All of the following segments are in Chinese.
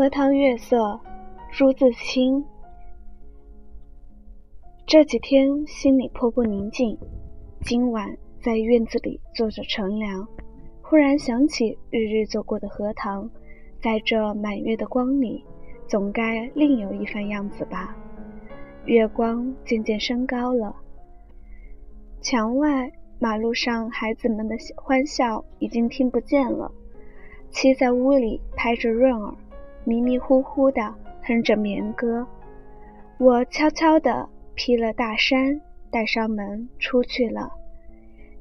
荷塘月色，朱自清。这几天心里颇不宁静。今晚在院子里坐着乘凉，忽然想起日日走过的荷塘，在这满月的光里，总该另有一番样子吧。月光渐渐升高了，墙外马路上孩子们的欢笑已经听不见了。妻在屋里拍着闰儿。迷迷糊糊的哼着眠歌，我悄悄地披了大衫，带上门出去了。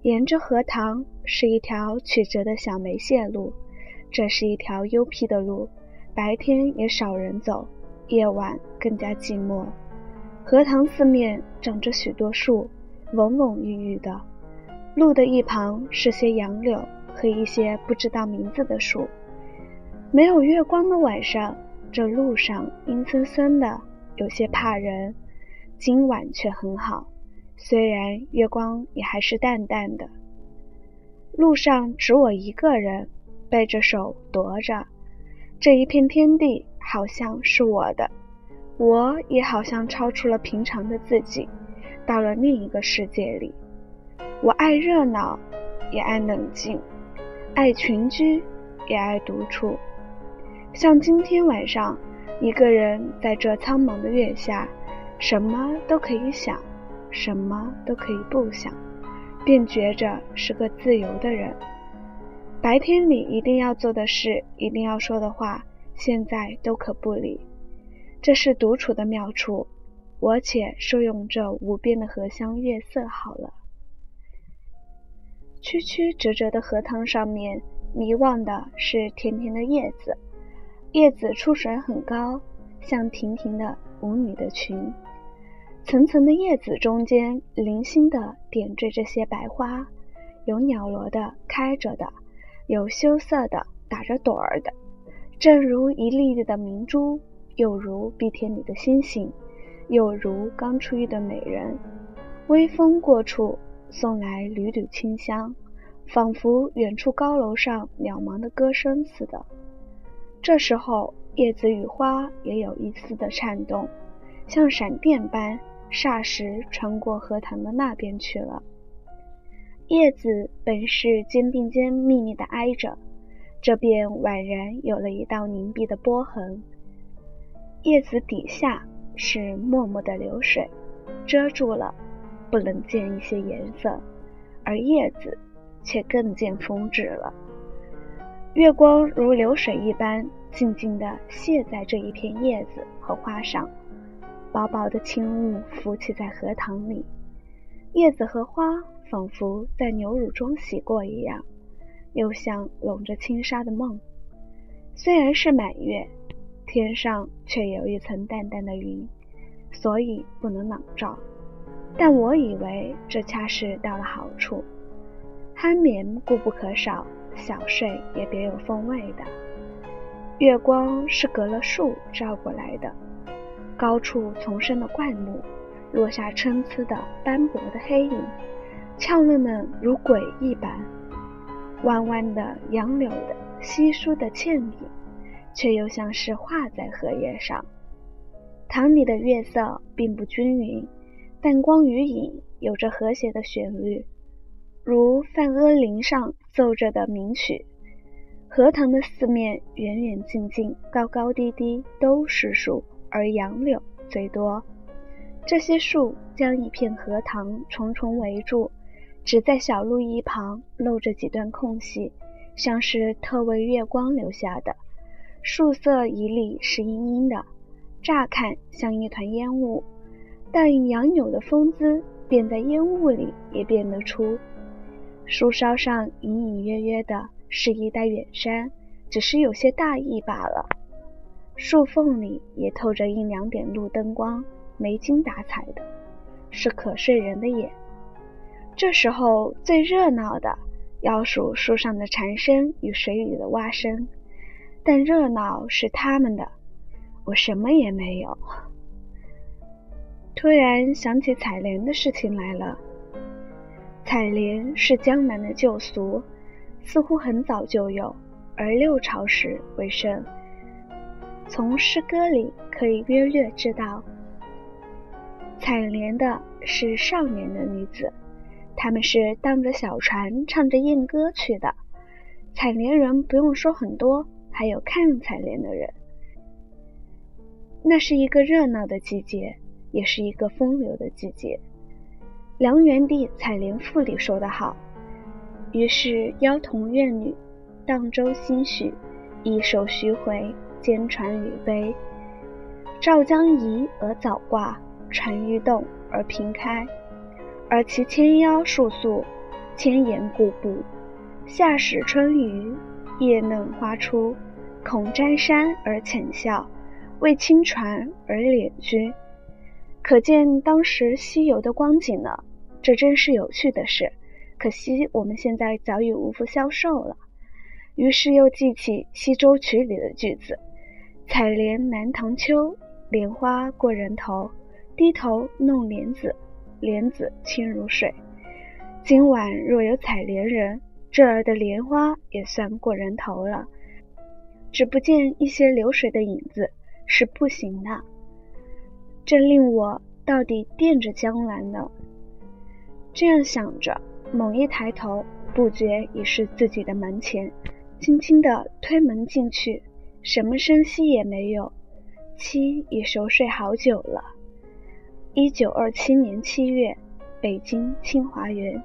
沿着荷塘是一条曲折的小梅泄路，这是一条幽僻的路，白天也少人走，夜晚更加寂寞。荷塘四面长着许多树，蓊蓊郁郁的。路的一旁是些杨柳和一些不知道名字的树。没有月光的晚上，这路上阴森森的，有些怕人。今晚却很好，虽然月光也还是淡淡的。路上只我一个人，背着手踱着。这一片天地好像是我的，我也好像超出了平常的自己，到了另一个世界里。我爱热闹，也爱冷静；爱群居，也爱独处。像今天晚上，一个人在这苍茫的月下，什么都可以想，什么都可以不想，便觉着是个自由的人。白天里一定要做的事，一定要说的话，现在都可不理。这是独处的妙处，我且受用这无边的荷香月色好了。曲曲折折的荷塘上面，迷望的是甜甜的叶子。叶子出水很高，像亭亭的舞女的裙。层层的叶子中间，零星的点缀着些白花，有鸟罗的开着的，有羞涩的打着朵儿的，正如一粒粒的明珠，又如碧天里的星星，又如刚出浴的美人。微风过处，送来缕缕清香，仿佛远处高楼上渺茫的歌声似的。这时候，叶子与花也有一丝的颤动，像闪电般，霎时穿过荷塘的那边去了。叶子本是肩并肩密密的挨着，这便宛然有了一道凝碧的波痕。叶子底下是脉脉的流水，遮住了，不能见一些颜色，而叶子却更见风致了。月光如流水一般，静静地泻在这一片叶子和花上，薄薄的轻雾浮起在荷塘里，叶子和花仿佛在牛乳中洗过一样，又像笼着轻纱的梦。虽然是满月，天上却有一层淡淡的云，所以不能朗照。但我以为这恰是到了好处，酣眠固不可少。小睡也别有风味的。月光是隔了树照过来的，高处丛生的灌木，落下参差的斑驳的黑影，俏嫩嫩如鬼一般；弯弯的杨柳的稀疏的倩影，却又像是画在荷叶上。塘里的月色并不均匀，但光与影有着和谐的旋律。如梵阿林上奏着的名曲，荷塘的四面远远近近、高高低低都是树，而杨柳最多。这些树将一片荷塘重重围住，只在小路一旁露着几段空隙，像是特为月光留下的。树色一粒是阴阴的，乍看像一团烟雾，但杨柳的风姿便在烟雾里也辨得出。树梢上隐隐约约的是一带远山，只是有些大意罢了。树缝里也透着一两点路灯光，没精打采的，是可睡人的眼。这时候最热闹的要数树上的蝉声与水里的蛙声，但热闹是他们的，我什么也没有。突然想起采莲的事情来了。采莲是江南的旧俗，似乎很早就有，而六朝时为盛。从诗歌里可以约略知道，采莲的是少年的女子，他们是荡着小船，唱着艳歌去的。采莲人不用说很多，还有看采莲的人。那是一个热闹的季节，也是一个风流的季节。梁元帝《采莲赋》里说得好：“于是妖童怨女，荡舟兴许，一首徐回，兼传语悲。赵将移而早挂，船欲动而平开。而其纤腰束素，千岩固步。夏始春余，叶嫩花初，恐沾衫而浅笑。”为轻船而敛居，可见当时西游的光景呢。这真是有趣的事，可惜我们现在早已无福消受了。于是又记起《西洲曲》里的句子：“采莲南塘秋，莲花过人头。低头弄莲子，莲子清如水。”今晚若有采莲人，这儿的莲花也算过人头了，只不见一些流水的影子。是不行的，这令我到底惦着江南呢。这样想着，猛一抬头，不觉已是自己的门前，轻轻地推门进去，什么声息也没有。妻已熟睡好久了。一九二七年七月，北京清华园。